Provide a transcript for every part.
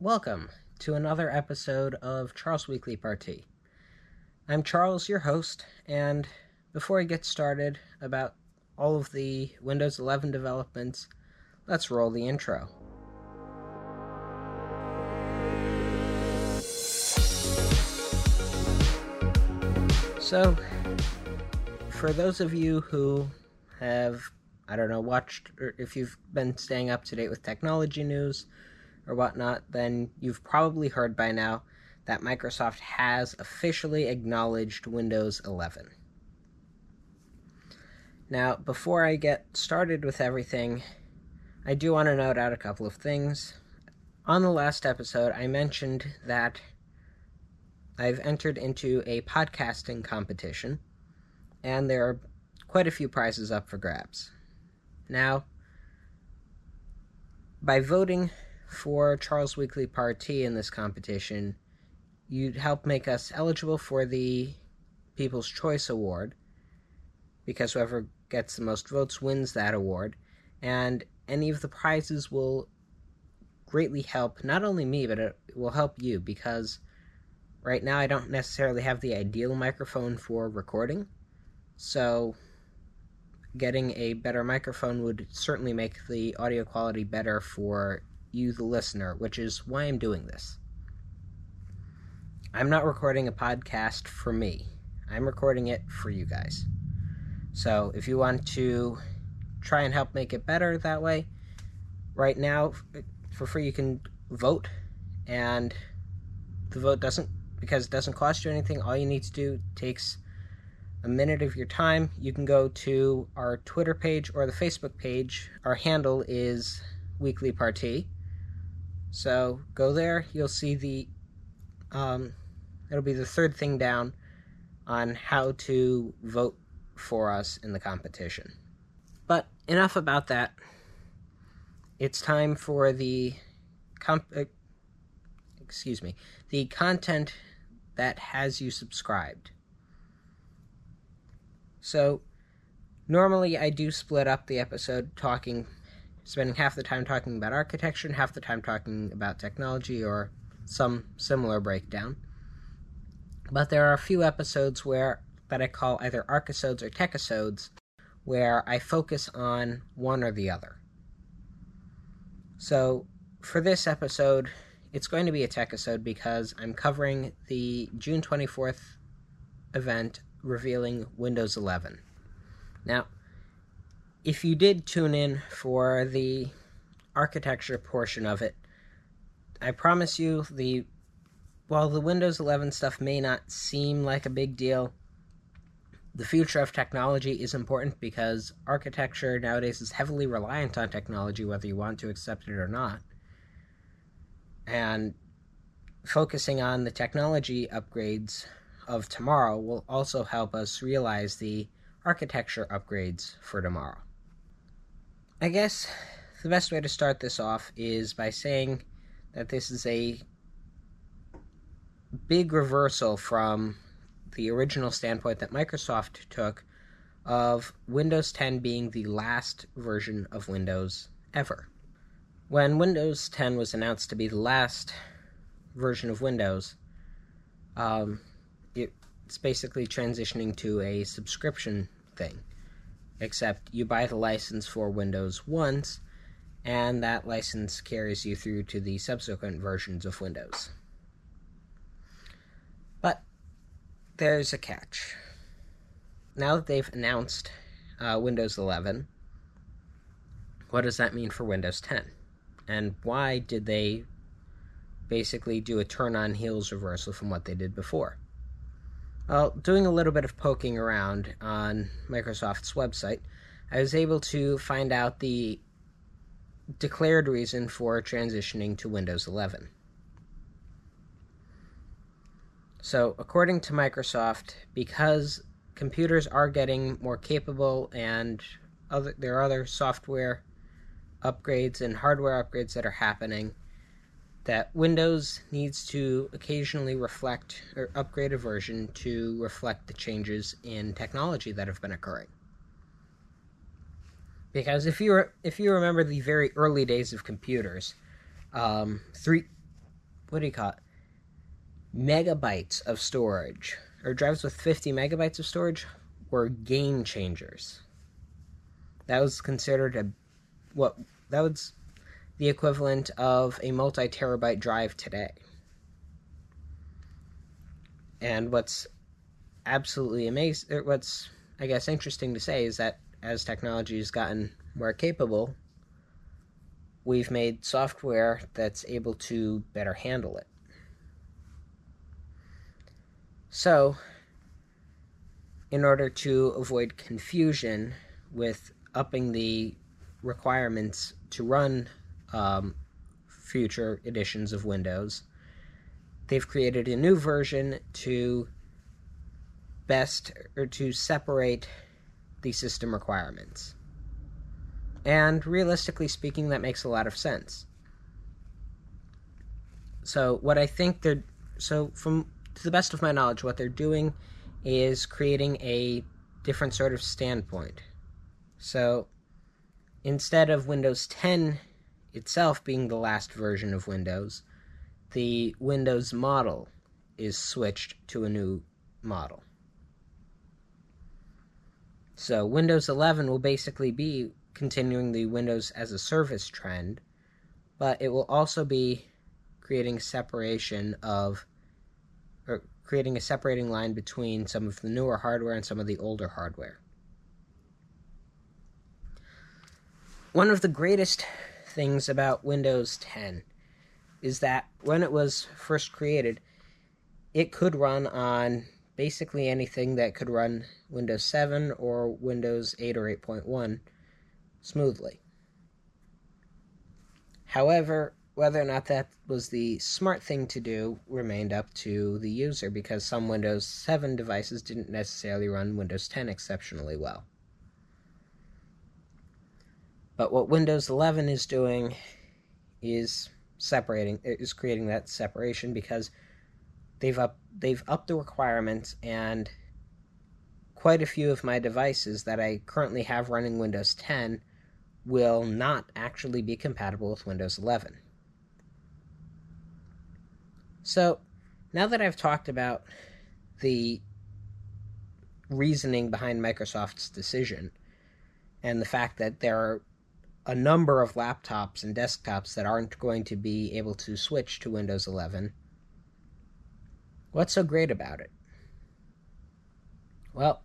Welcome to another episode of Charles Weekly Party. I'm Charles, your host, and before I get started about all of the Windows 11 developments, let's roll the intro. So, for those of you who have, I don't know, watched, or if you've been staying up to date with technology news, or whatnot, then you've probably heard by now that Microsoft has officially acknowledged Windows 11. Now, before I get started with everything, I do want to note out a couple of things. On the last episode, I mentioned that I've entered into a podcasting competition, and there are quite a few prizes up for grabs. Now, by voting for Charles Weekly Party in this competition, you'd help make us eligible for the People's Choice Award, because whoever gets the most votes wins that award, and any of the prizes will greatly help not only me, but it will help you, because right now I don't necessarily have the ideal microphone for recording, so getting a better microphone would certainly make the audio quality better for you, the listener, which is why I'm doing this. I'm not recording a podcast for me, I'm recording it for you guys. So if you want to try and help make it better that way, right now, for free, you can vote, and the vote doesn't, because it doesn't cost you anything, all you need to do takes a minute of your time. You can go to our Twitter page or the Facebook page. Our handle is Weekly Party so go there. You'll see the um, it'll be the third thing down on how to vote for us in the competition. But enough about that. It's time for the comp. Uh, excuse me. The content that has you subscribed. So, normally I do split up the episode talking spending half the time talking about architecture and half the time talking about technology or some similar breakdown. But there are a few episodes where that I call either archisodes or techisodes where I focus on one or the other. So for this episode, it's going to be a techisode because I'm covering the June 24th event revealing Windows 11. Now, if you did tune in for the architecture portion of it, I promise you the while the Windows 11 stuff may not seem like a big deal, the future of technology is important because architecture nowadays is heavily reliant on technology, whether you want to accept it or not. And focusing on the technology upgrades of tomorrow will also help us realize the architecture upgrades for tomorrow. I guess the best way to start this off is by saying that this is a big reversal from the original standpoint that Microsoft took of Windows 10 being the last version of Windows ever. When Windows 10 was announced to be the last version of Windows, um, it's basically transitioning to a subscription thing except you buy the license for Windows once, and that license carries you through to the subsequent versions of Windows. But there's a catch. Now that they've announced uh, Windows 11, what does that mean for Windows 10? And why did they basically do a turn on heels reversal from what they did before? Well, doing a little bit of poking around on Microsoft's website, I was able to find out the declared reason for transitioning to Windows 11. So, according to Microsoft, because computers are getting more capable and other, there are other software upgrades and hardware upgrades that are happening, that Windows needs to occasionally reflect or upgrade a version to reflect the changes in technology that have been occurring. Because if you re- if you remember the very early days of computers, um, three what do you call it? Megabytes of storage, or drives with 50 megabytes of storage, were game changers. That was considered a what that was the equivalent of a multi terabyte drive today. And what's absolutely amazing, er, what's I guess interesting to say is that as technology has gotten more capable, we've made software that's able to better handle it. So, in order to avoid confusion with upping the requirements to run um, future editions of Windows, they've created a new version to best or to separate the system requirements. And realistically speaking, that makes a lot of sense. So, what I think they're so from to the best of my knowledge, what they're doing is creating a different sort of standpoint. So, instead of Windows 10 itself being the last version of Windows, the Windows model is switched to a new model. So Windows 11 will basically be continuing the Windows as a service trend, but it will also be creating separation of or creating a separating line between some of the newer hardware and some of the older hardware. One of the greatest things about Windows 10 is that when it was first created, it could run on basically anything that could run Windows 7 or Windows 8 or 8.1 smoothly. However, whether or not that was the smart thing to do remained up to the user because some Windows 7 devices didn't necessarily run Windows 10 exceptionally well. But what Windows 11 is doing is separating is creating that separation because they've up they've upped the requirements and quite a few of my devices that I currently have running Windows 10 will not actually be compatible with Windows 11. So, now that I've talked about the reasoning behind Microsoft's decision and the fact that there are a number of laptops and desktops that aren't going to be able to switch to Windows 11. What's so great about it? Well,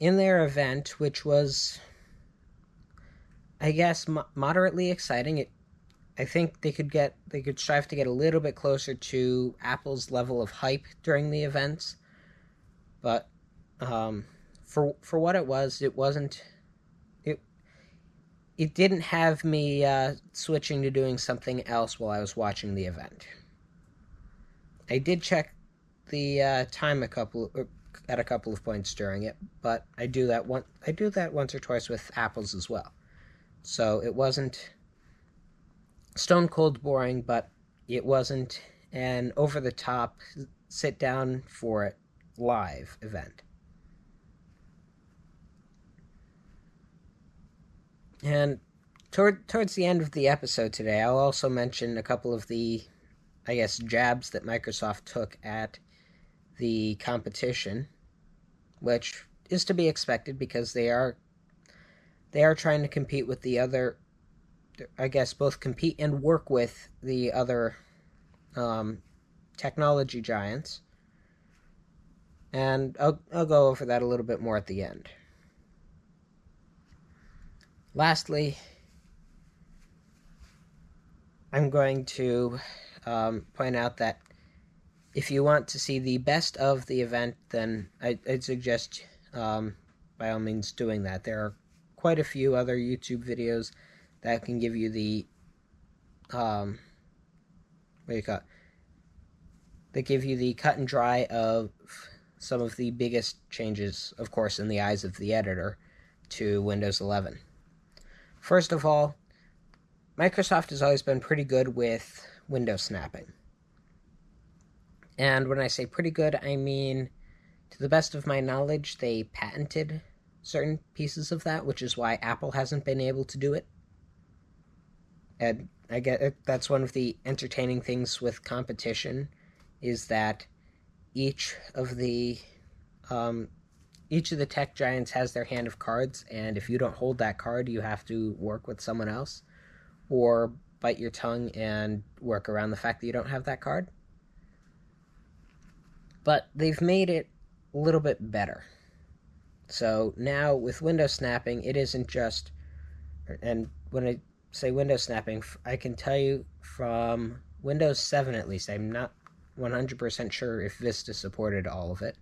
in their event, which was, I guess, mo- moderately exciting, it, I think they could get they could strive to get a little bit closer to Apple's level of hype during the events, but um, for for what it was, it wasn't it didn't have me uh, switching to doing something else while I was watching the event. I did check the uh, time a couple er, at a couple of points during it, but I do that one I do that once or twice with apples as well. So it wasn't stone cold boring, but it wasn't an over the top sit down for it live event. And toward towards the end of the episode today, I'll also mention a couple of the, I guess, jabs that Microsoft took at the competition, which is to be expected because they are they are trying to compete with the other I guess both compete and work with the other um, technology giants. And I'll I'll go over that a little bit more at the end. Lastly, I'm going to um, point out that if you want to see the best of the event, then I, would suggest um, by all means doing that. There are quite a few other YouTube videos that can give you the um, what do you call it? That give you the cut and dry of some of the biggest changes, of course, in the eyes of the editor to Windows 11. First of all, Microsoft has always been pretty good with window snapping. And when I say pretty good, I mean, to the best of my knowledge, they patented certain pieces of that, which is why Apple hasn't been able to do it. And I get that's one of the entertaining things with competition is that each of the um, each of the tech giants has their hand of cards, and if you don't hold that card, you have to work with someone else, or bite your tongue and work around the fact that you don't have that card. But they've made it a little bit better. So now with window snapping, it isn't just, and when I say window snapping, I can tell you from Windows 7 at least, I'm not 100% sure if Vista supported all of it,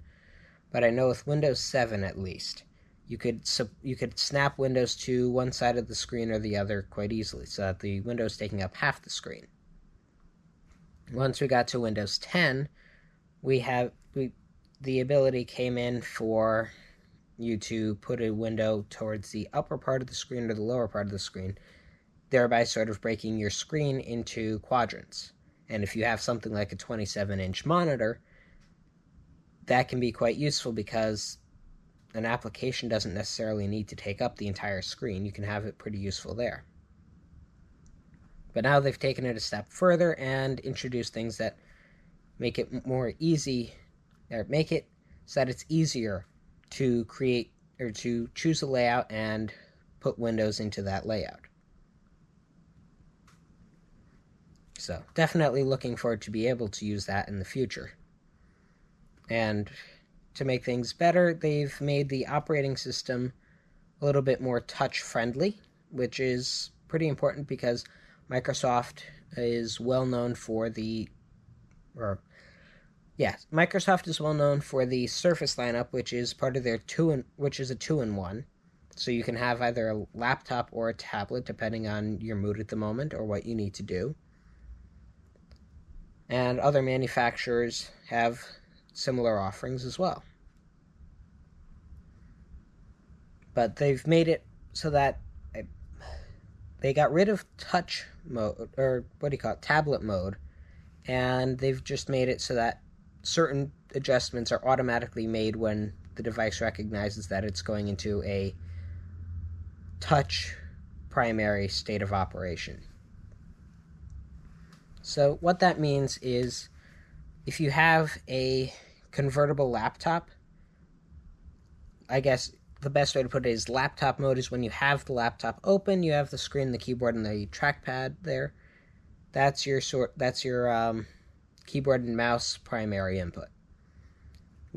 but I know with Windows 7 at least, you could you could snap windows to one side of the screen or the other quite easily, so that the window is taking up half the screen. Once we got to Windows 10, we have we the ability came in for you to put a window towards the upper part of the screen or the lower part of the screen, thereby sort of breaking your screen into quadrants. And if you have something like a 27 inch monitor, that can be quite useful because an application doesn't necessarily need to take up the entire screen. You can have it pretty useful there. But now they've taken it a step further and introduced things that make it more easy, or make it so that it's easier to create or to choose a layout and put windows into that layout. So, definitely looking forward to be able to use that in the future. And to make things better, they've made the operating system a little bit more touch friendly, which is pretty important because Microsoft is well known for the or Yes, Microsoft is well known for the Surface lineup, which is part of their two in, which is a two in one. So you can have either a laptop or a tablet, depending on your mood at the moment or what you need to do. And other manufacturers have similar offerings as well. But they've made it so that they got rid of touch mode, or what do you call it, tablet mode, and they've just made it so that certain adjustments are automatically made when the device recognizes that it's going into a touch primary state of operation. So, what that means is if you have a convertible laptop, I guess the best way to put it is laptop mode is when you have the laptop open, you have the screen, the keyboard, and the trackpad there. That's your sort. That's your um, keyboard and mouse primary input.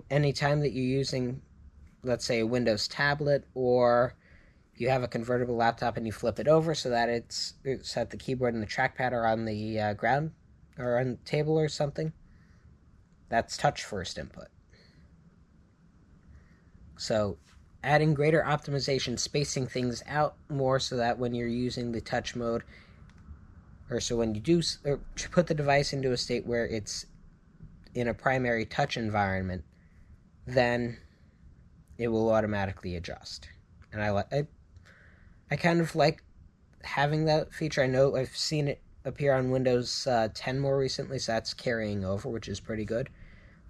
Anytime that you're using, let's say, a Windows tablet or you have a convertible laptop and you flip it over so that it's that the keyboard and the trackpad are on the uh, ground or on the table or something, that's touch first input. So, adding greater optimization, spacing things out more so that when you're using the touch mode, or so when you do or put the device into a state where it's in a primary touch environment, then it will automatically adjust. And I like I, I kind of like having that feature. I know I've seen it appear on Windows uh, 10 more recently, so that's carrying over, which is pretty good.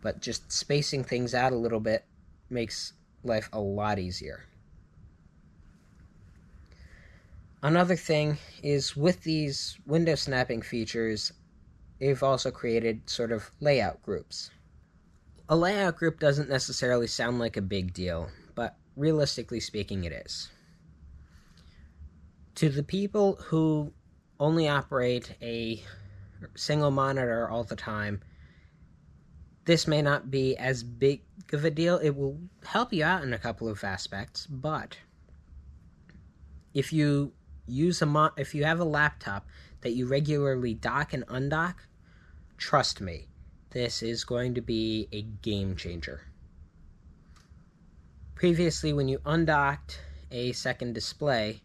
But just spacing things out a little bit makes life a lot easier. Another thing is with these window snapping features, they've also created sort of layout groups. A layout group doesn't necessarily sound like a big deal, but realistically speaking, it is. To the people who only operate a single monitor all the time, this may not be as big of a deal. It will help you out in a couple of aspects, but if you use a mo- if you have a laptop that you regularly dock and undock, trust me, this is going to be a game changer. Previously, when you undocked a second display,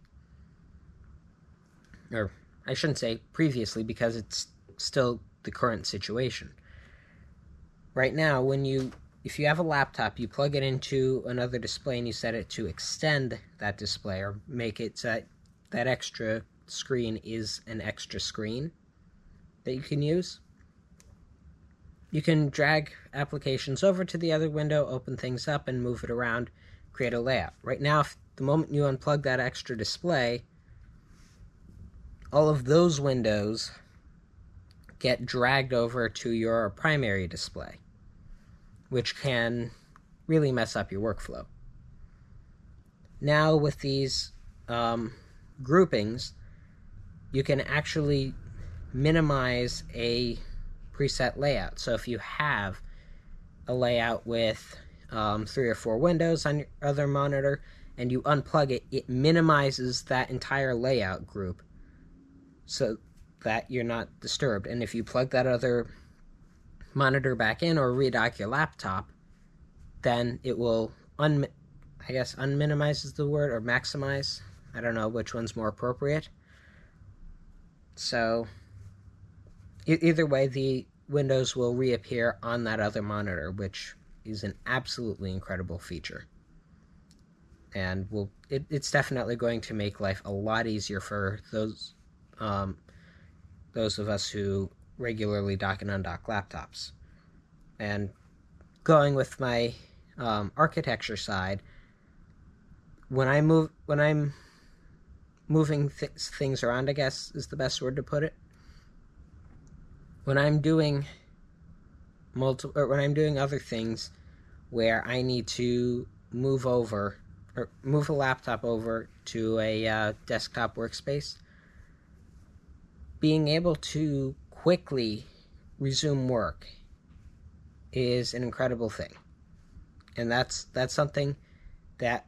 or I shouldn't say previously because it's still the current situation. Right now, when you if you have a laptop, you plug it into another display and you set it to extend that display or make it so that that extra screen is an extra screen that you can use. You can drag applications over to the other window, open things up, and move it around, create a layout. Right now, if the moment you unplug that extra display, all of those windows get dragged over to your primary display, which can really mess up your workflow. Now, with these um, groupings, you can actually minimize a preset layout. So if you have a layout with um, three or four windows on your other monitor and you unplug it, it minimizes that entire layout group so that you're not disturbed. And if you plug that other monitor back in or redock your laptop, then it will un I guess unminimize is the word or maximize. I don't know which one's more appropriate. So either way, the windows will reappear on that other monitor, which is an absolutely incredible feature. And will it, it's definitely going to make life a lot easier for those um, those of us who regularly dock and undock laptops. And going with my um, architecture side, when I move when I'm moving th- things around, I guess is the best word to put it. When I'm doing multi or when I'm doing other things where I need to move over or move a laptop over to a uh, desktop workspace, being able to quickly resume work is an incredible thing. And that's that's something that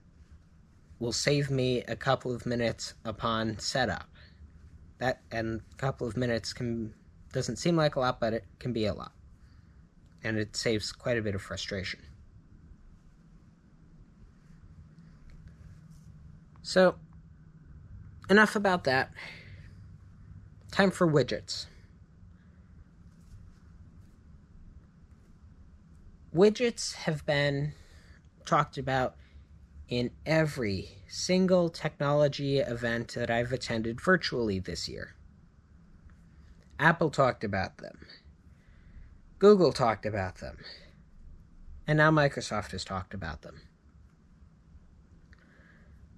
will save me a couple of minutes upon setup. That and a couple of minutes can doesn't seem like a lot, but it can be a lot. And it saves quite a bit of frustration. So, enough about that. Time for widgets. Widgets have been talked about in every single technology event that I've attended virtually this year. Apple talked about them. Google talked about them. And now Microsoft has talked about them.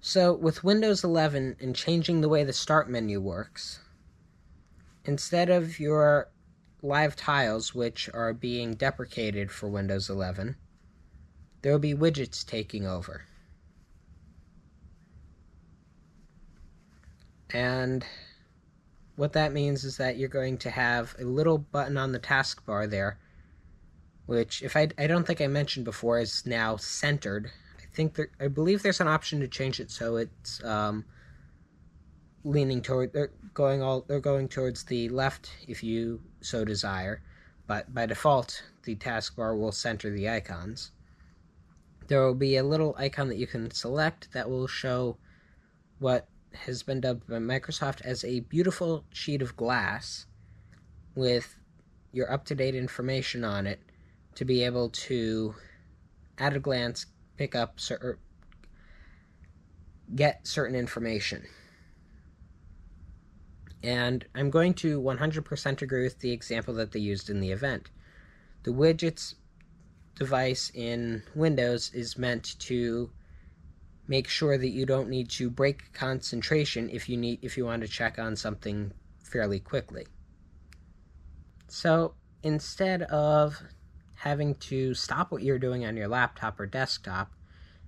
So, with Windows 11 and changing the way the start menu works, instead of your live tiles, which are being deprecated for Windows 11, there will be widgets taking over. And what that means is that you're going to have a little button on the taskbar there, which, if I, I don't think I mentioned before, is now centered. I think there, I believe there's an option to change it so it's um, leaning toward, they're going all, they're going towards the left if you so desire, but by default, the taskbar will center the icons. There will be a little icon that you can select that will show what has been dubbed by Microsoft as a beautiful sheet of glass with your up to date information on it to be able to, at a glance, pick up cer- get certain information. And I'm going to 100% agree with the example that they used in the event. The widgets device in Windows is meant to make sure that you don't need to break concentration if you need if you want to check on something fairly quickly. So instead of having to stop what you're doing on your laptop or desktop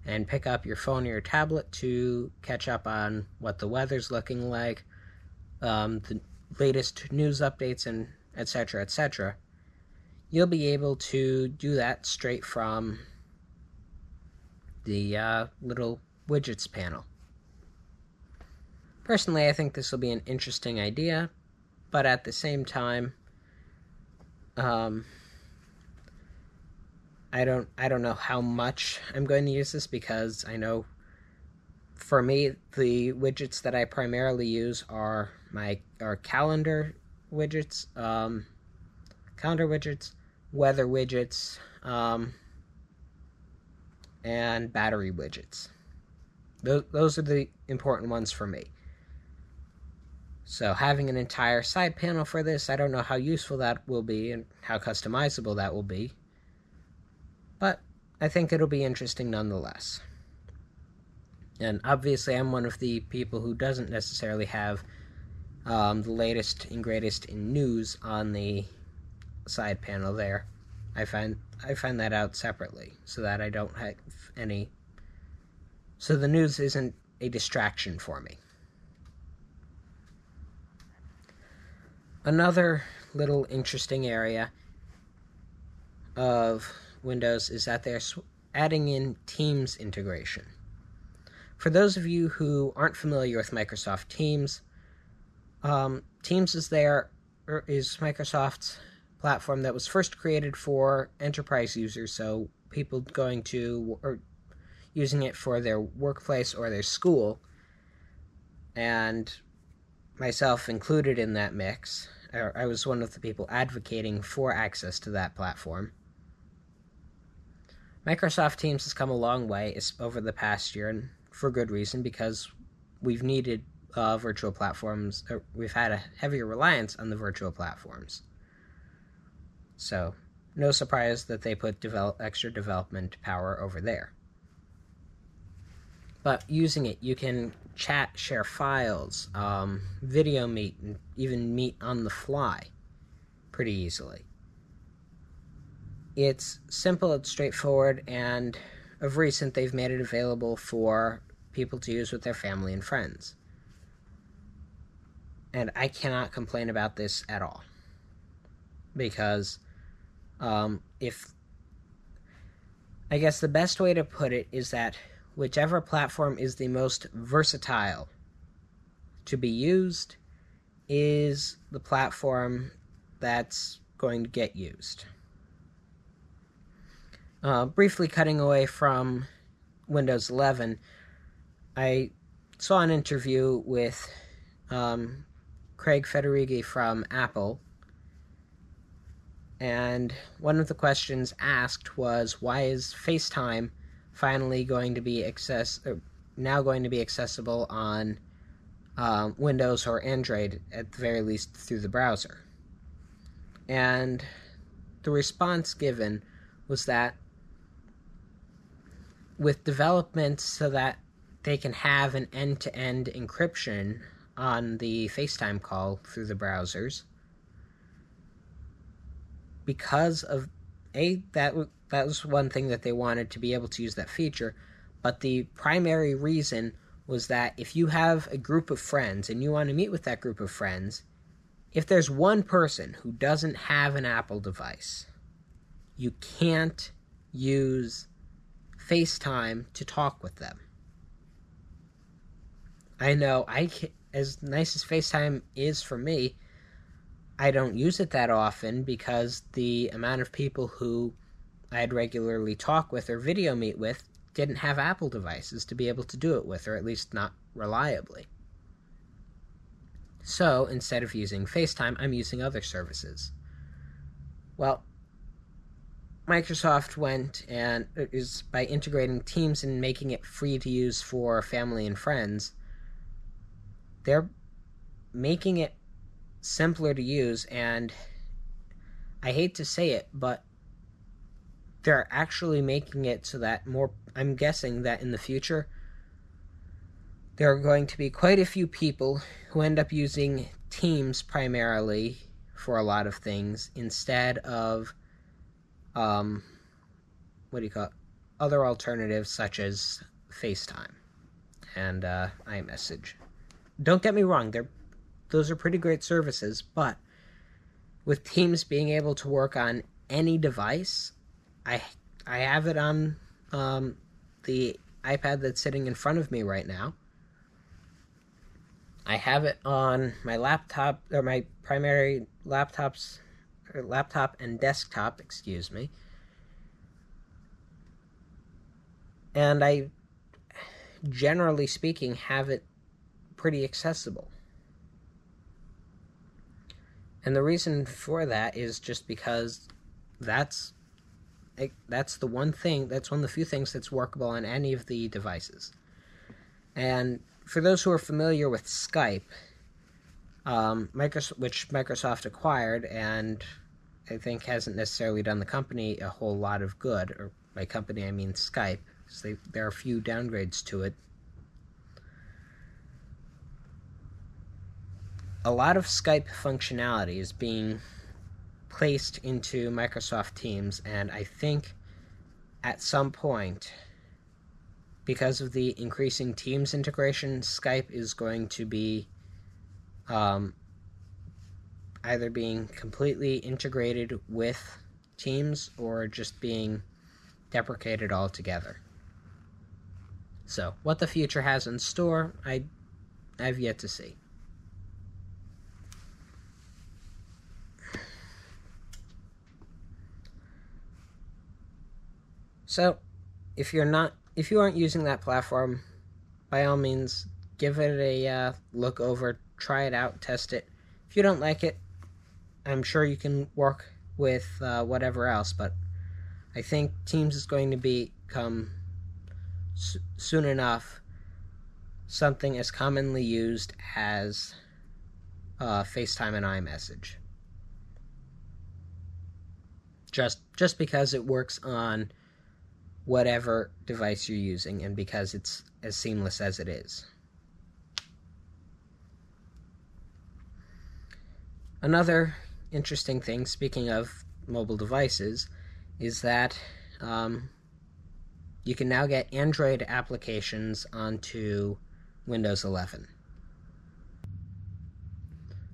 and pick up your phone or your tablet to catch up on what the weather's looking like, um, the latest news updates, and etc., etc., you'll be able to do that straight from the uh, little widgets panel. Personally, I think this will be an interesting idea, but at the same time, um, I don't I don't know how much I'm going to use this because I know for me the widgets that I primarily use are my are calendar widgets, um, calendar widgets, weather widgets, um, and battery widgets. Those, those are the important ones for me. So having an entire side panel for this, I don't know how useful that will be and how customizable that will be. But I think it'll be interesting nonetheless. And obviously I'm one of the people who doesn't necessarily have um, the latest and greatest in news on the side panel there. I find I find that out separately so that I don't have any so the news isn't a distraction for me. Another little interesting area of Windows is that they're adding in Teams integration. For those of you who aren't familiar with Microsoft Teams, um, Teams is there er, Microsoft's platform that was first created for enterprise users, so people going to or using it for their workplace or their school, and myself included in that mix. I was one of the people advocating for access to that platform. Microsoft Teams has come a long way over the past year, and for good reason, because we've needed uh, virtual platforms. Uh, we've had a heavier reliance on the virtual platforms. So, no surprise that they put develop, extra development power over there. But using it, you can chat, share files, um, video meet, and even meet on the fly pretty easily. It's simple, it's straightforward, and of recent they've made it available for people to use with their family and friends. And I cannot complain about this at all. Because um, if I guess the best way to put it is that whichever platform is the most versatile to be used is the platform that's going to get used. Uh, briefly cutting away from Windows 11, I saw an interview with um, Craig Federighi from Apple and one of the questions asked was why is FaceTime finally going to be access uh, now going to be accessible on uh, Windows or Android at the very least through the browser? And the response given was that with developments so that they can have an end-to-end encryption on the FaceTime call through the browsers because of a that that was one thing that they wanted to be able to use that feature, but the primary reason was that if you have a group of friends and you want to meet with that group of friends, if there's one person who doesn't have an Apple device, you can't use FaceTime to talk with them. I know I as nice as FaceTime is for me, I don't use it that often because the amount of people who I'd regularly talk with or video meet with didn't have Apple devices to be able to do it with, or at least not reliably. So instead of using FaceTime, I'm using other services. Well, Microsoft went and uh, is by integrating Teams and making it free to use for family and friends, they're making it simpler to use, and I hate to say it, but they're actually making it so that more. I'm guessing that in the future, there are going to be quite a few people who end up using Teams primarily for a lot of things instead of, um, what do you call it? Other alternatives such as FaceTime and uh, iMessage. Don't get me wrong, they're those are pretty great services, but with Teams being able to work on any device, I I have it on um, the iPad that's sitting in front of me right now. I have it on my laptop or my primary laptops laptop and desktop, excuse me. And I generally speaking have it pretty accessible. And the reason for that is just because that's that's the one thing that's one of the few things that's workable on any of the devices. And for those who are familiar with Skype, um, Microsoft, which Microsoft acquired, and I think hasn't necessarily done the company a whole lot of good, or by company I mean Skype, because there are a few downgrades to it a lot of Skype functionality is being placed into Microsoft Teams, and I think at some point, because of the increasing Teams integration, Skype is going to be um, either being completely integrated with Teams or just being deprecated altogether. So, what the future has in store, I I've yet to see. So, if you're not, if you aren't using that platform, by all means, give it a uh, look over, try it out, test it. If you don't like it, I'm sure you can work with uh, whatever else. But I think Teams is going to become s- soon enough something as commonly used as uh, FaceTime and iMessage. Just just because it works on whatever device you're using and because it's as seamless as it is. Another interesting thing, speaking of mobile devices, is that um, you can now get Android applications onto Windows 11.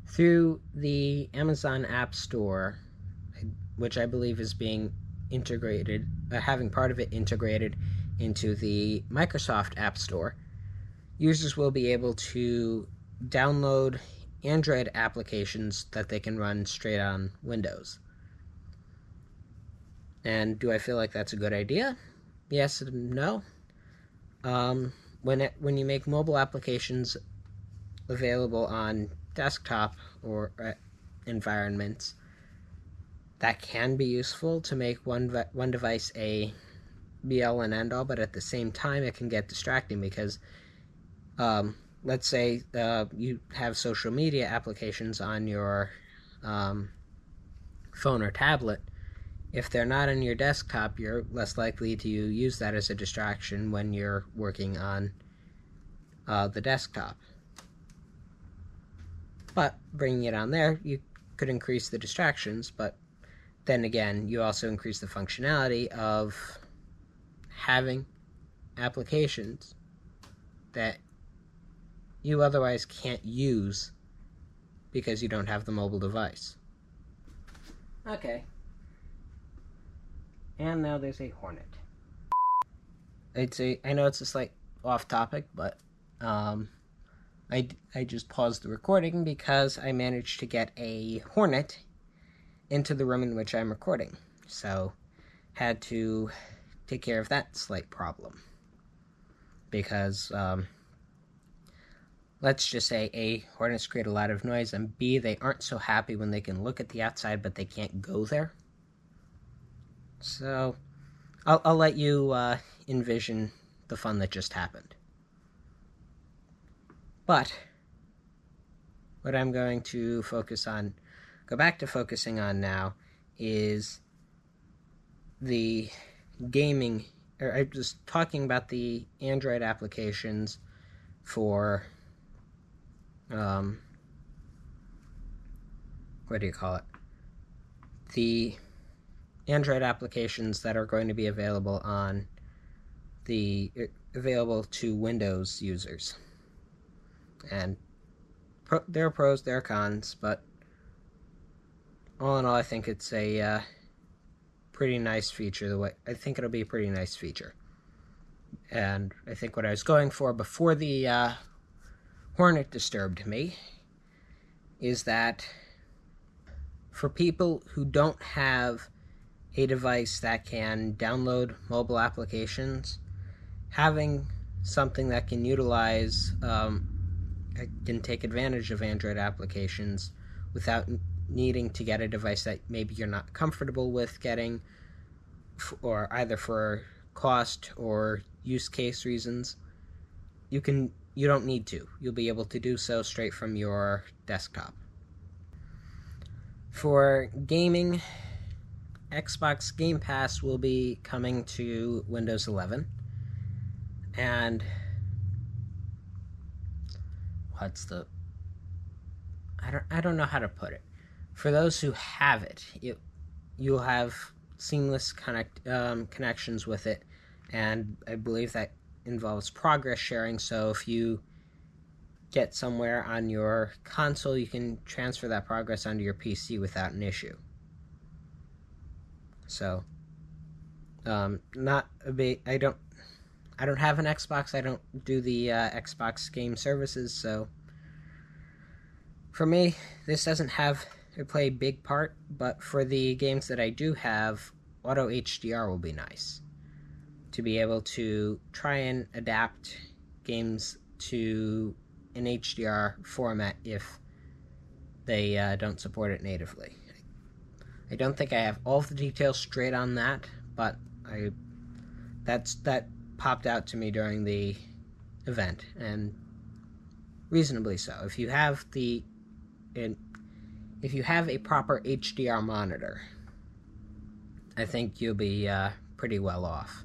Through the Amazon App Store, which I believe is being integrated, uh, having part of it integrated into the Microsoft App Store, users will be able to download Android applications that they can run straight on Windows. And do I feel like that's a good idea? Yes and no. Um, when it, when you make mobile applications available on desktop or uh, environments, that can be useful to make one one device a be all and end all, but at the same time, it can get distracting because, um, let's say uh, you have social media applications on your um, phone or tablet. If they're not on your desktop, you're less likely to use that as a distraction when you're working on uh, the desktop. But bringing it on there, you could increase the distractions, but then again, you also increase the functionality of having applications that you otherwise can't use because you don't have the mobile device. Okay. And now there's a hornet. It's a I know it's a slight off topic, but um I, I just paused the recording because I managed to get a hornet into the room in which I'm recording. So, had to take care of that slight problem. Because, um, let's just say A, hornets create a lot of noise, and B, they aren't so happy when they can look at the outside but they can't go there. So, I'll, I'll let you uh, envision the fun that just happened. But, what I'm going to focus on go back to focusing on now is the gaming or I was talking about the Android applications for um what do you call it? The Android applications that are going to be available on the available to Windows users. And pro, there are pros, there are cons, but all in all, I think it's a uh, pretty nice feature. The way I think it'll be a pretty nice feature, and I think what I was going for before the uh, Hornet disturbed me is that for people who don't have a device that can download mobile applications, having something that can utilize um, can take advantage of Android applications without needing to get a device that maybe you're not comfortable with getting, or either for cost or use case reasons, you can you don't need to. You'll be able to do so straight from your desktop. For gaming, Xbox Game Pass will be coming to Windows 11. And what's the I don't I don't know how to put it. For those who have it, you you'll have seamless connect um, connections with it, and I believe that involves progress sharing. So if you get somewhere on your console, you can transfer that progress onto your PC without an issue. So, um, not a big. I don't. I don't have an Xbox. I don't do the uh, Xbox game services. So, for me, this doesn't have play a big part. But for the games that I do have, Auto HDR will be nice to be able to try and adapt games to an HDR format if they uh, don't support it natively. I don't think I have all the details straight on that, but I that's that popped out to me during the event and reasonably so. If you have the if you have a proper HDR monitor, I think you'll be uh, pretty well off.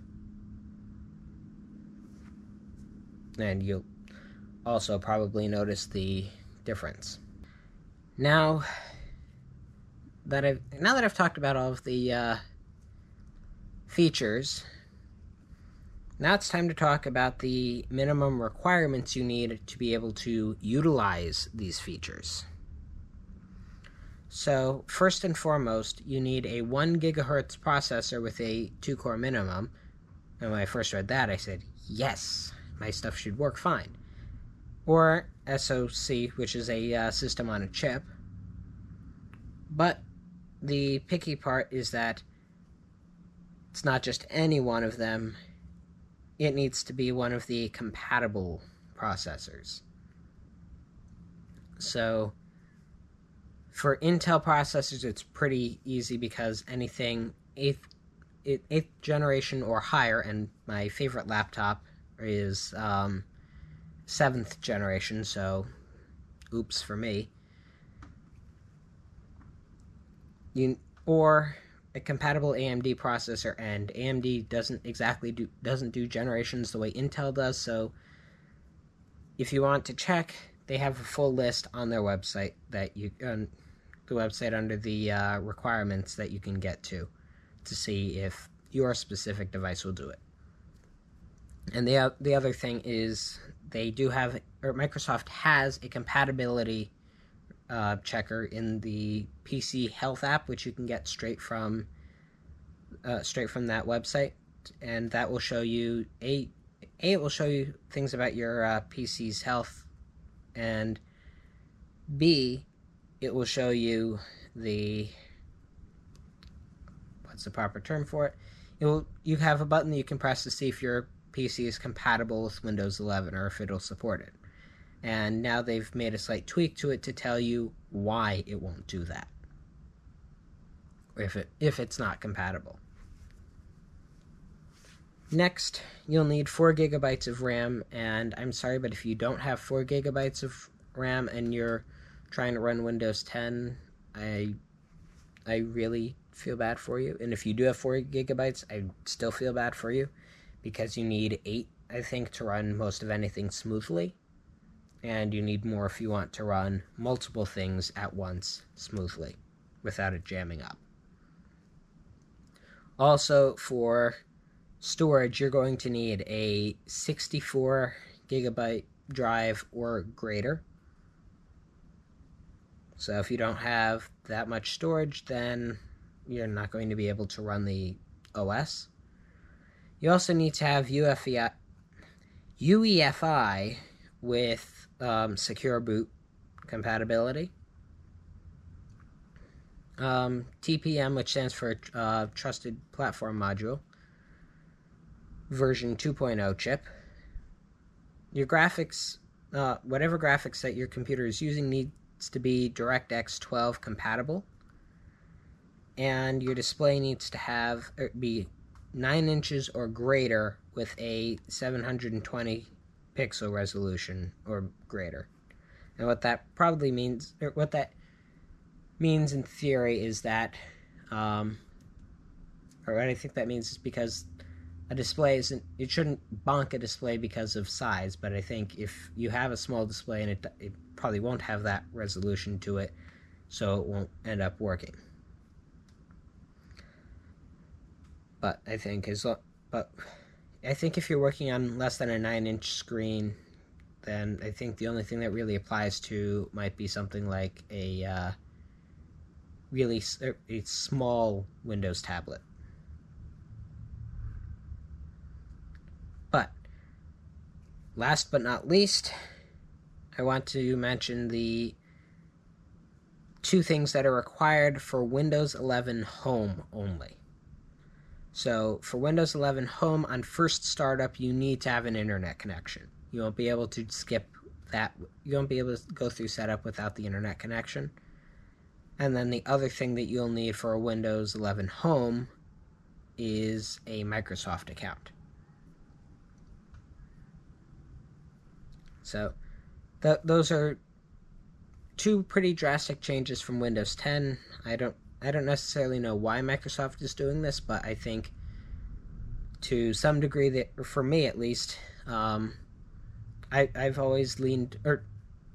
and you'll also probably notice the difference. Now that I've now that I've talked about all of the uh, features, now it's time to talk about the minimum requirements you need to be able to utilize these features. So, first and foremost, you need a 1 gigahertz processor with a 2 core minimum. And when I first read that, I said, yes, my stuff should work fine. Or SoC, which is a uh, system on a chip. But the picky part is that it's not just any one of them, it needs to be one of the compatible processors. So, for Intel processors, it's pretty easy because anything eighth, eighth generation or higher, and my favorite laptop is um, seventh generation, so oops for me. You or a compatible AMD processor, and AMD doesn't exactly do doesn't do generations the way Intel does. So, if you want to check, they have a full list on their website that you um, the website under the uh, requirements that you can get to to see if your specific device will do it. And the the other thing is they do have or Microsoft has a compatibility uh, checker in the PC Health app, which you can get straight from uh, straight from that website, and that will show you a a it will show you things about your uh, PC's health, and b it will show you the what's the proper term for it. It will you have a button that you can press to see if your PC is compatible with Windows 11 or if it'll support it. And now they've made a slight tweak to it to tell you why it won't do that. If it if it's not compatible. Next, you'll need 4 gigabytes of RAM, and I'm sorry, but if you don't have 4 gigabytes of RAM and you're trying to run Windows 10, I I really feel bad for you. And if you do have 4 gigabytes, I still feel bad for you because you need 8, I think, to run most of anything smoothly. And you need more if you want to run multiple things at once smoothly without it jamming up. Also, for storage, you're going to need a 64 gigabyte drive or greater. So if you don't have that much storage, then you're not going to be able to run the OS. You also need to have UEFI, UEFI with um, secure boot compatibility. Um, TPM, which stands for uh, Trusted Platform Module, version 2.0 chip. Your graphics, uh, whatever graphics that your computer is using, needs to be DirectX 12 compatible. And your display needs to have er, be 9 inches or greater with a 720 pixel resolution or greater. And what that probably means, or what that means in theory, is that, um, or what I think that means is because a display isn't, it shouldn't bonk a display because of size, but I think if you have a small display and it, it probably won't have that resolution to it, so it won't end up working. But I think as but I think if you're working on less than a nine inch screen, then I think the only thing that really applies to might be something like a uh, really a small Windows tablet. But last but not least, I want to mention the two things that are required for Windows 11 Home only. So, for Windows 11 Home, on first startup, you need to have an internet connection. You won't be able to skip that. You won't be able to go through setup without the internet connection. And then the other thing that you'll need for a Windows 11 Home is a Microsoft account. So, th- those are two pretty drastic changes from Windows 10. I don't I don't necessarily know why Microsoft is doing this, but I think to some degree that for me at least, um, I I've always leaned or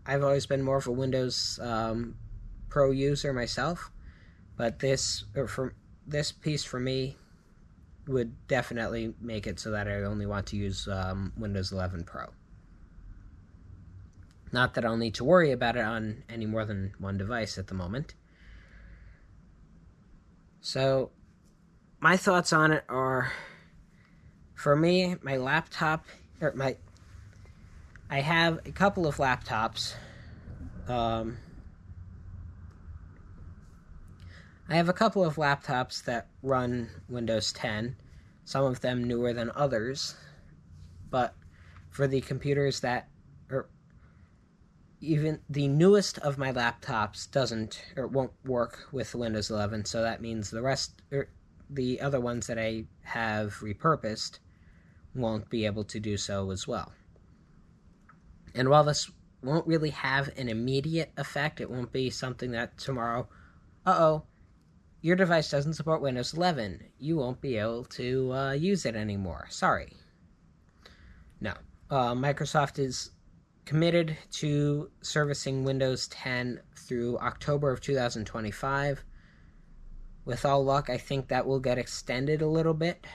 I've always been more of a Windows um, Pro user myself, but this or for this piece for me would definitely make it so that I only want to use um, Windows 11 Pro. Not that I'll need to worry about it on any more than one device at the moment. So, my thoughts on it are for me, my laptop, or my, I have a couple of laptops. Um, I have a couple of laptops that run Windows 10, some of them newer than others, but for the computers that even the newest of my laptops doesn't or won't work with Windows 11, so that means the rest or er, the other ones that I have repurposed won't be able to do so as well. And while this won't really have an immediate effect, it won't be something that tomorrow, uh oh, your device doesn't support Windows 11. You won't be able to uh, use it anymore. Sorry. No. Uh, Microsoft is committed to servicing Windows 10 through October of 2025. With all luck, I think that will get extended a little bit.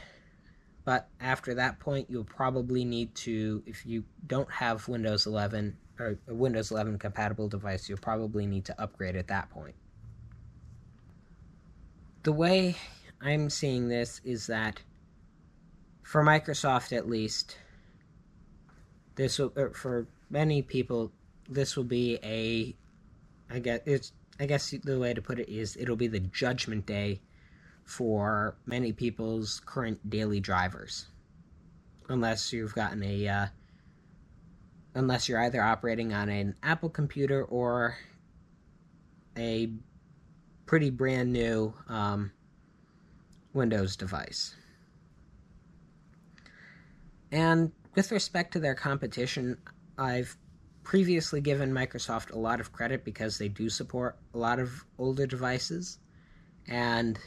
But after that point, you'll probably need to, if you don't have Windows 11 or a Windows 11 compatible device, you'll probably need to upgrade at that point. The way I'm seeing this is that, for Microsoft at least, this will, for many people, this will be a, I guess it's, I guess the way to put it is it'll be the judgment day for many people's current daily drivers, unless you've gotten a, uh, unless you're either operating on an Apple computer or a pretty brand new um, Windows device. And with respect to their competition, I've previously given Microsoft a lot of credit because they do support a lot of older devices, and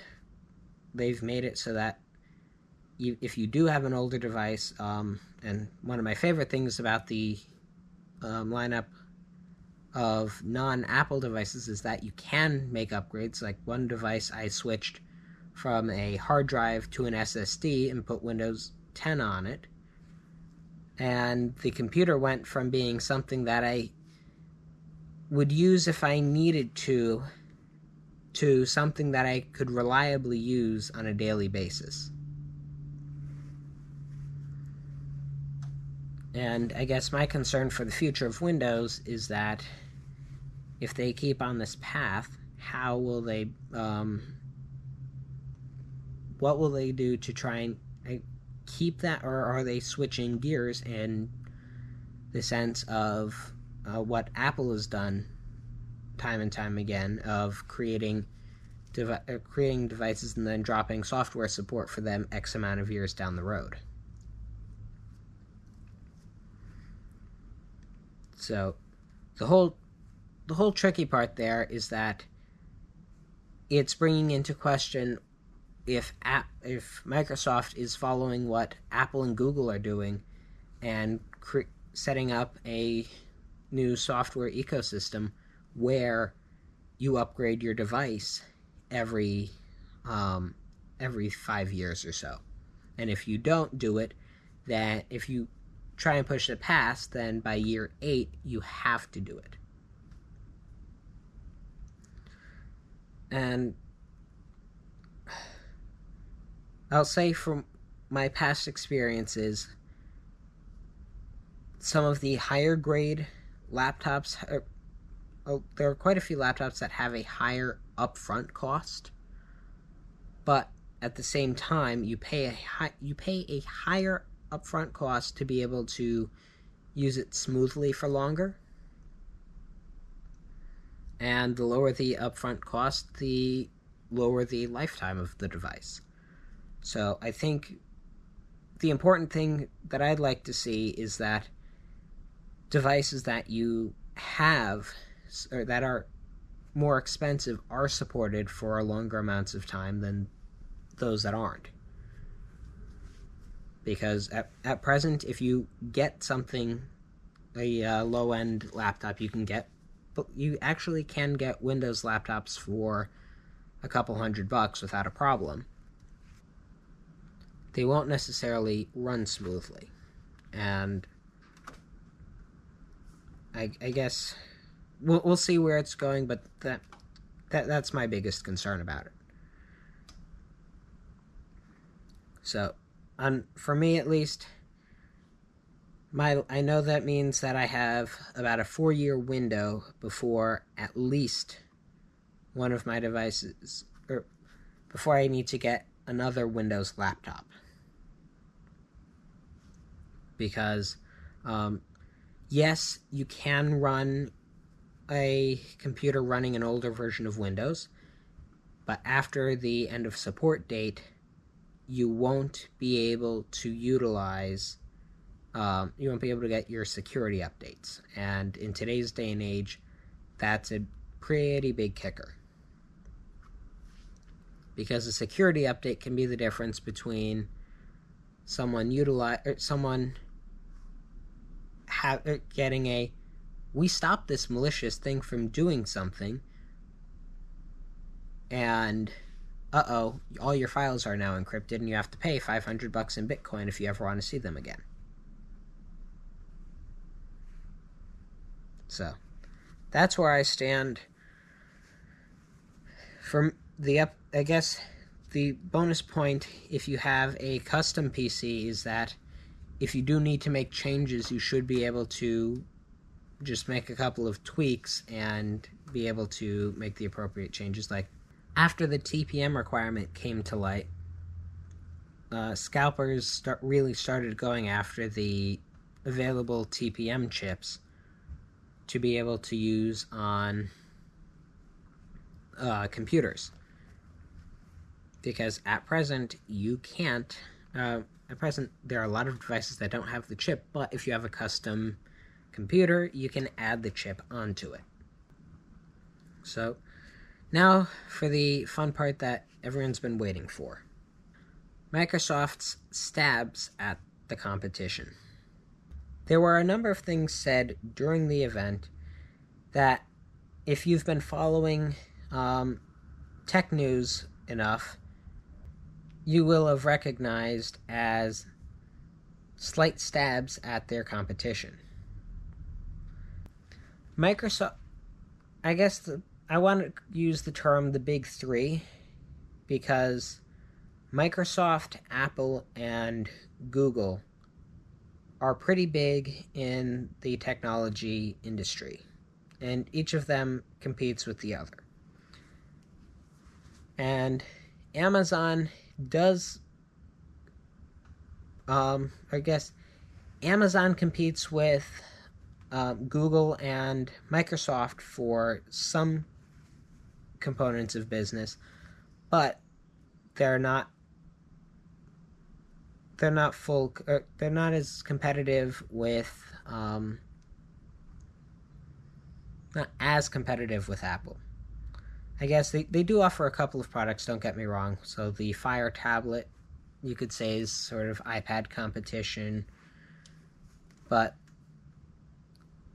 they've made it so that you, if you do have an older device, um, and one of my favorite things about the um, lineup of non Apple devices is that you can make upgrades. Like one device, I switched from a hard drive to an SSD and put Windows 10 on it and the computer went from being something that I would use if I needed to to something that I could reliably use on a daily basis. And I guess my concern for the future of Windows is that if they keep on this path, how will they, um, what will they do to try and keep that, or are they switching gears in the sense of uh, what Apple has done time and time again of creating devi- uh, creating devices and then dropping software support for them X amount of years down the road. So, the whole the whole tricky part there is that it's bringing into question if app, if Microsoft is following what Apple and Google are doing and cre- setting up a new software ecosystem where you upgrade your device every um, every five years or so. And if you don't do it, that if you try and push it past, then by year eight you have to do it. And I'll say from my past experiences, some of the higher grade laptops, are, oh, there are quite a few laptops that have a higher upfront cost, but at the same time, you pay a high, you pay a higher upfront cost to be able to use it smoothly for longer. And the lower the upfront cost, the lower the lifetime of the device. So I think the important thing that I'd like to see is that devices that you have or that are more expensive are supported for longer amounts of time than those that aren't. Because at, at present, if you get something, a uh, low end laptop, you can get, but you actually can get Windows laptops for a couple hundred bucks without a problem they won't necessarily run smoothly. And I, I guess we'll, we'll see where it's going, but that, that that's my biggest concern about it. So, on for me at least, my I know that means that I have about a four year window before at least one of my devices, or before I need to get another Windows laptop because um, yes, you can run a computer running an older version of Windows, but after the end of support date, you won't be able to utilize, um, you won't be able to get your security updates. And in today's day and age, that's a pretty big kicker. Because a security update can be the difference between someone utilize someone have, uh, getting a we stop this malicious thing from doing something. And uh-oh all your files are now encrypted and you have to pay 500 bucks in bitcoin if you ever want to see them again. So that's where i stand. From the up i guess the bonus point if you have a custom pc is that if you do need to make changes, you should be able to just make a couple of tweaks and be able to make the appropriate changes. Like after the TPM requirement came to light, uh, scalpers start really started going after the available TPM chips to be able to use on uh, computers. Because at present, you can't. Uh, at present, there are a lot of devices that don't have the chip, but if you have a custom computer, you can add the chip onto it. So, now for the fun part that everyone's been waiting for Microsoft's stabs at the competition. There were a number of things said during the event that, if you've been following um, tech news enough, you will have recognized as slight stabs at their competition. Microsoft, I guess the, I want to use the term the big three because Microsoft, Apple, and Google are pretty big in the technology industry, and each of them competes with the other. And Amazon does um, I guess Amazon competes with um, Google and Microsoft for some components of business, but they're not they're not full er, they're not as competitive with um, not as competitive with Apple. I guess they, they do offer a couple of products, don't get me wrong. So the Fire tablet, you could say, is sort of iPad competition. But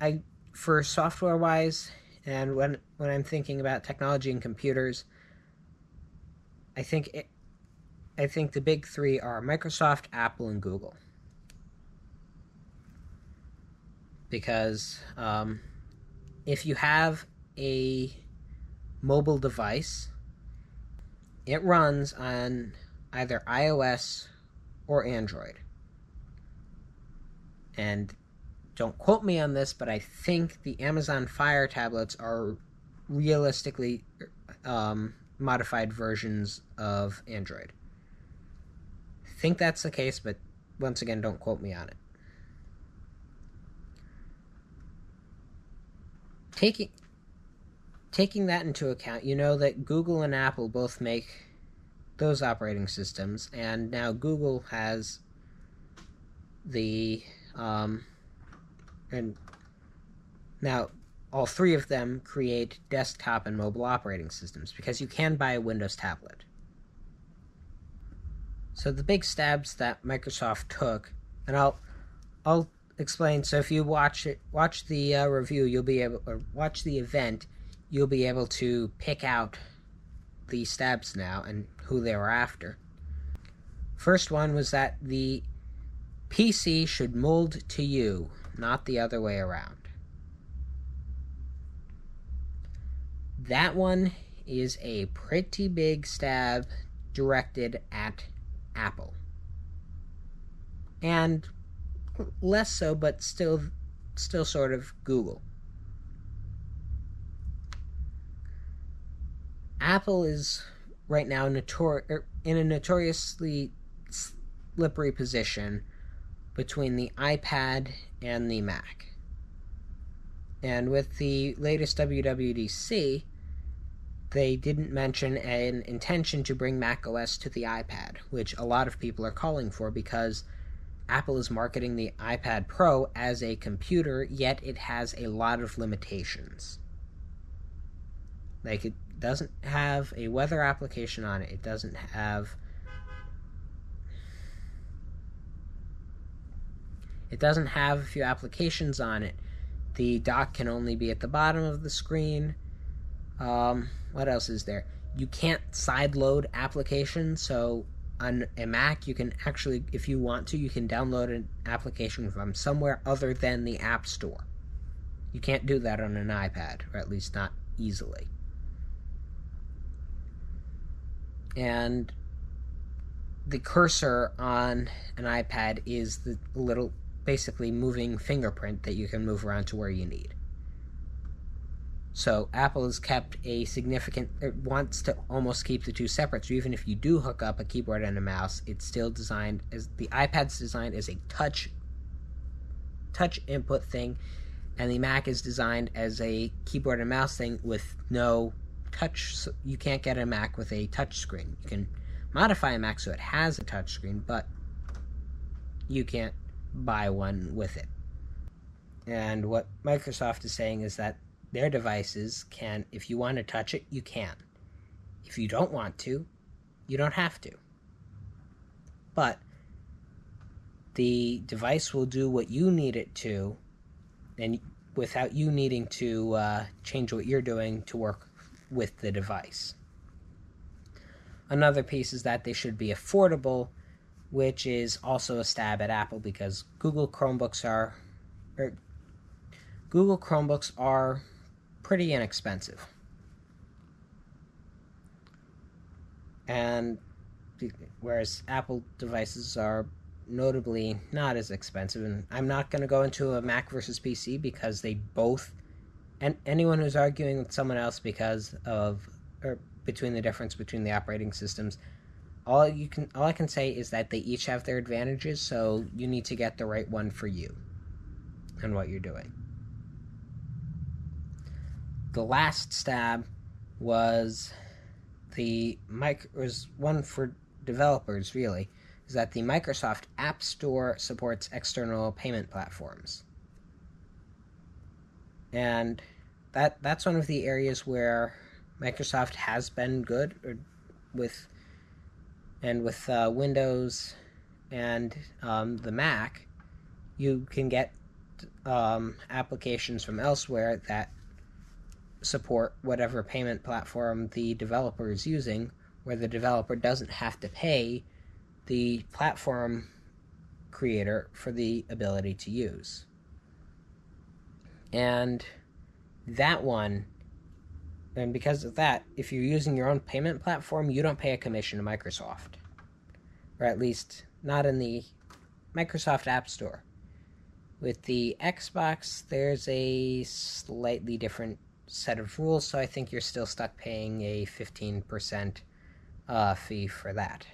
I for software wise, and when when I'm thinking about technology and computers, I think it, I think the big three are Microsoft, Apple, and Google. Because um, if you have a mobile device, it runs on either iOS or Android. And don't quote me on this, but I think the Amazon Fire tablets are realistically um, modified versions of Android. I think that's the case, but once again, don't quote me on it. Taking taking that into account, you know that Google and Apple both make those operating systems, and now Google has the um, and now all three of them create desktop and mobile operating systems because you can buy a Windows tablet. So the big stabs that Microsoft took, and I'll I'll explain. So if you watch it, watch the uh, review, you'll be able, or watch the event, you'll be able to pick out the stabs now and who they were after. First one was that the PC should mold to you, not the other way around. That one is a pretty big stab directed at Apple. And less so, but still still sort of Google. Apple is right now notor- er, in a notoriously slippery position between the iPad and the Mac. And with the latest WWDC, they didn't mention an intention to bring Mac OS to the iPad, which a lot of people are calling for because Apple is marketing the iPad Pro as a computer, yet it has a lot of limitations. Like, it doesn't have a weather application on it, it doesn't have. It doesn't have a few applications on it. The dock can only be at the bottom of the screen. Um, what else is there? You can't sideload applications, so on a Mac, you can actually, if you want to, you can download an application from somewhere other than the App Store. You can't do that on an iPad, or at least not easily. And the cursor on an iPad is the little, basically moving fingerprint that you can move around to where you need. So Apple has kept a significant. It wants to almost keep the two separate. So even if you do hook up a keyboard and a mouse, it's still designed as the iPad's designed as a touch touch input thing, and the Mac is designed as a keyboard and mouse thing with no touch. You can't get a Mac with a touch screen. You can modify a Mac so it has a touch screen, but you can't buy one with it. And what Microsoft is saying is that their devices can, if you want to touch it, you can. If you don't want to, you don't have to. But the device will do what you need it to, and without you needing to uh, change what you're doing to work with the device. Another piece is that they should be affordable, which is also a stab at Apple because Google Chromebooks are, or Google Chromebooks are pretty inexpensive. And whereas Apple devices are notably not as expensive, and I'm not going to go into a Mac versus PC because they both, and anyone who's arguing with someone else because of or between the difference between the operating systems, all you can all I can say is that they each have their advantages, so you need to get the right one for you and what you're doing the last stab was the mic was one for developers really is that the Microsoft App Store supports external payment platforms. And that that's one of the areas where Microsoft has been good with and with uh, Windows and um, the Mac, you can get um, applications from elsewhere that support whatever payment platform the developer is using, where the developer doesn't have to pay the platform creator for the ability to use. And that one, and because of that, if you're using your own payment platform, you don't pay a commission to Microsoft. Or at least not in the Microsoft App Store. With the Xbox, there's a slightly different set of rules, so I think you're still stuck paying a 15% uh, fee for that.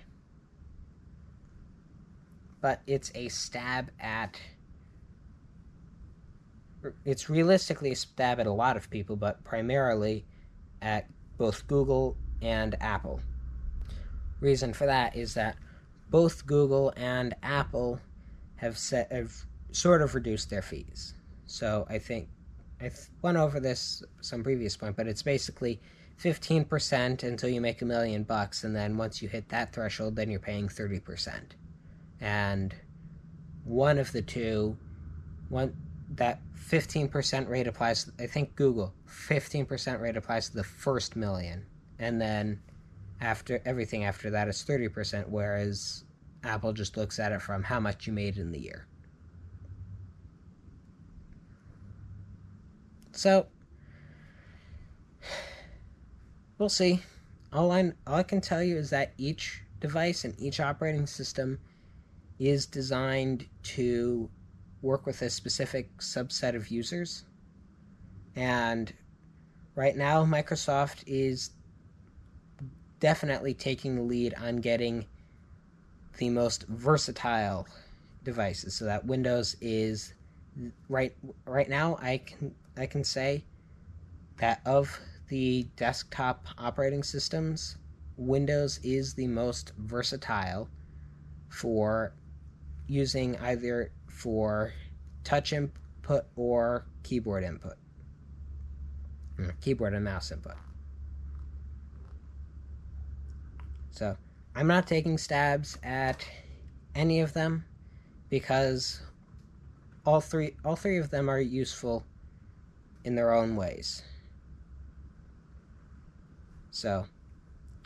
But it's a stab at. It's realistically a stab at a lot of people, but primarily at both Google and Apple. Reason for that is that both Google and Apple have set have sort of reduced their fees. So I think I went over this some previous point, but it's basically 15% until you make a million bucks, and then once you hit that threshold, then you're paying 30%. And one of the two, one that 15% rate applies. I think Google 15% rate applies to the first million, and then after everything after that is 30%, whereas Apple just looks at it from how much you made in the year. So we'll see. All I all I can tell you is that each device and each operating system is designed to work with a specific subset of users. And right now Microsoft is definitely taking the lead on getting the most versatile devices so that Windows is right right now I can I can say that of the desktop operating systems Windows is the most versatile for using either for touch input or keyboard input hmm, keyboard and mouse input so I'm not taking stabs at any of them because all three all three of them are useful in their own ways. So,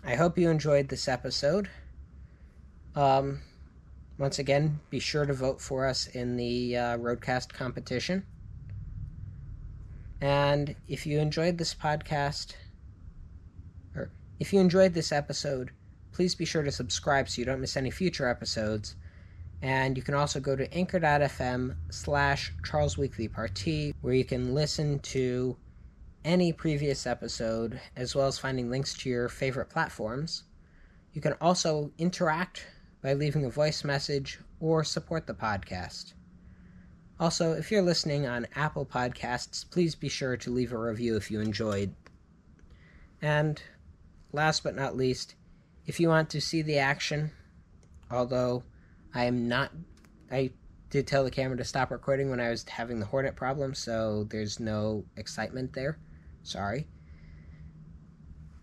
I hope you enjoyed this episode. Um, once again, be sure to vote for us in the uh, Roadcast competition. And if you enjoyed this podcast, or if you enjoyed this episode, please be sure to subscribe so you don't miss any future episodes. And you can also go to anchor.fm slash Charles Weekly where you can listen to any previous episode, as well as finding links to your favorite platforms. You can also interact by leaving a voice message or support the podcast. Also, if you're listening on Apple Podcasts, please be sure to leave a review if you enjoyed. And last but not least, if you want to see the action, although I am not, I did tell the camera to stop recording when I was having the Hornet problem, so there's no excitement there. Sorry.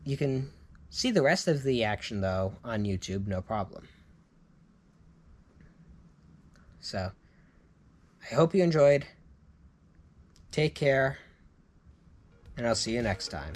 You can see the rest of the action, though, on YouTube, no problem. So, I hope you enjoyed. Take care, and I'll see you next time.